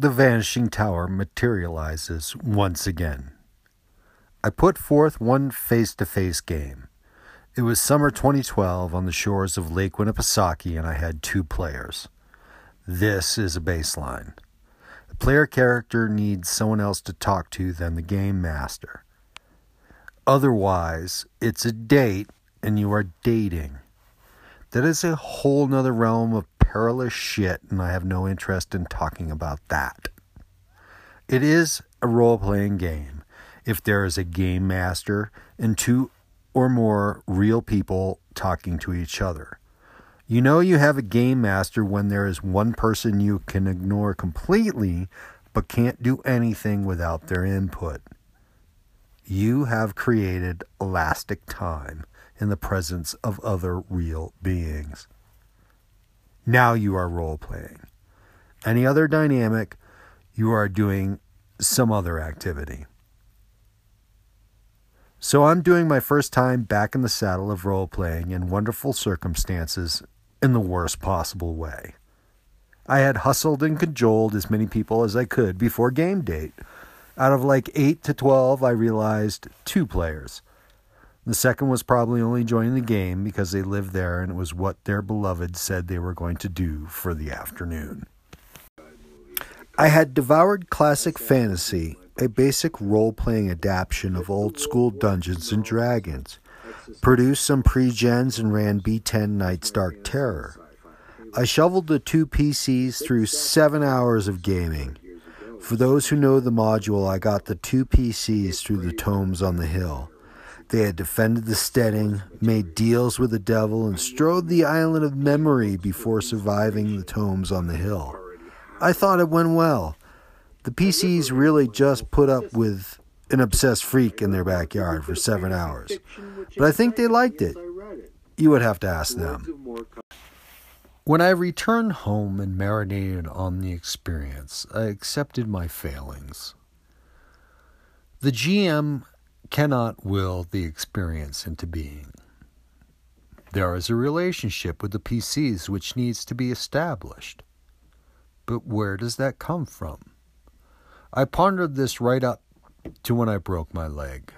the vanishing tower materializes once again. I put forth one face to face game. It was summer 2012 on the shores of Lake Winnipesaukee, and I had two players. This is a baseline. The player character needs someone else to talk to than the game master. Otherwise, it's a date and you are dating. That is a whole nother realm of perilous shit, and I have no interest in talking about that. It is a role playing game if there is a game master and two or more real people talking to each other. You know you have a game master when there is one person you can ignore completely but can't do anything without their input. You have created elastic time in the presence of other real beings. Now you are role playing. Any other dynamic, you are doing some other activity. So I'm doing my first time back in the saddle of role playing in wonderful circumstances in the worst possible way. I had hustled and cajoled as many people as I could before game date. Out of like 8 to 12, I realized two players. The second was probably only joining the game because they lived there and it was what their beloved said they were going to do for the afternoon. I had devoured classic fantasy, a basic role playing adaptation of old school Dungeons and Dragons, produced some pre gens, and ran B10 Night's Dark Terror. I shoveled the two PCs through seven hours of gaming. For those who know the module, I got the two PCs through the tomes on the hill. They had defended the steading, made deals with the devil, and strode the island of memory before surviving the tomes on the hill. I thought it went well. The PCs really just put up with an obsessed freak in their backyard for seven hours. But I think they liked it. You would have to ask them. When I returned home and marinated on the experience, I accepted my failings. The GM cannot will the experience into being. There is a relationship with the PCs which needs to be established. But where does that come from? I pondered this right up to when I broke my leg.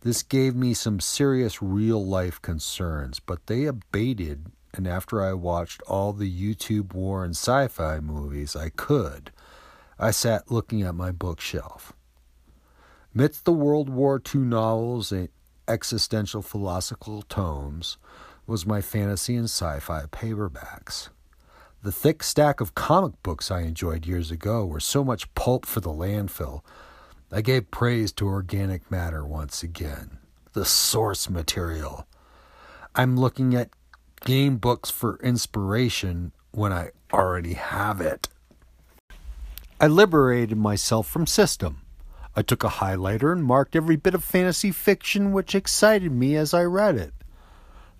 This gave me some serious real life concerns, but they abated, and after I watched all the YouTube war and sci fi movies I could, I sat looking at my bookshelf. Amidst the World War II novels and existential philosophical tomes was my fantasy and sci fi paperbacks. The thick stack of comic books I enjoyed years ago were so much pulp for the landfill. I gave praise to organic matter once again, the source material. I'm looking at game books for inspiration when I already have it. I liberated myself from system. I took a highlighter and marked every bit of fantasy fiction which excited me as I read it.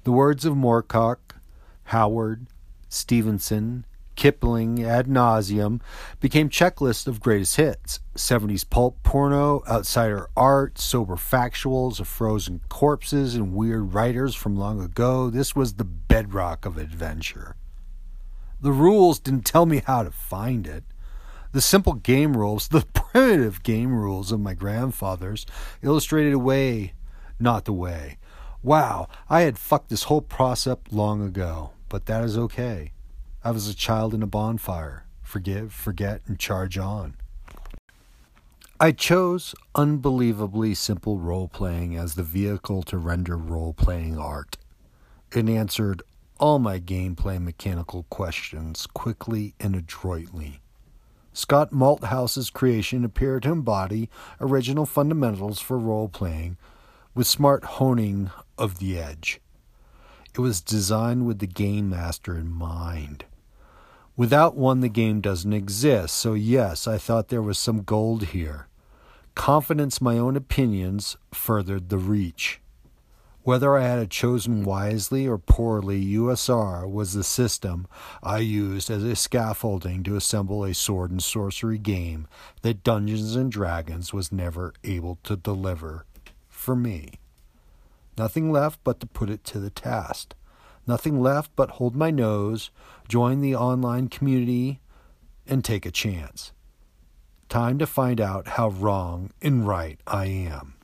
The words of Moorcock, Howard, Stevenson, Kipling ad nauseum became checklist of greatest hits 70s pulp porno, outsider art, sober factuals of frozen corpses and weird writers from long ago. This was the bedrock of adventure. The rules didn't tell me how to find it. The simple game rules, the primitive game rules of my grandfathers, illustrated a way, not the way. Wow, I had fucked this whole process up long ago, but that is okay. I was a child in a bonfire. Forgive, forget, and charge on. I chose unbelievably simple role playing as the vehicle to render role playing art. It answered all my gameplay mechanical questions quickly and adroitly. Scott Malthouse's creation appeared to embody original fundamentals for role playing with smart honing of the edge. It was designed with the game master in mind. Without one, the game doesn't exist, so yes, I thought there was some gold here. Confidence my own opinions furthered the reach. Whether I had chosen wisely or poorly, USR was the system I used as a scaffolding to assemble a sword and sorcery game that Dungeons and Dragons was never able to deliver for me. Nothing left but to put it to the test. Nothing left but hold my nose, join the online community, and take a chance. Time to find out how wrong and right I am.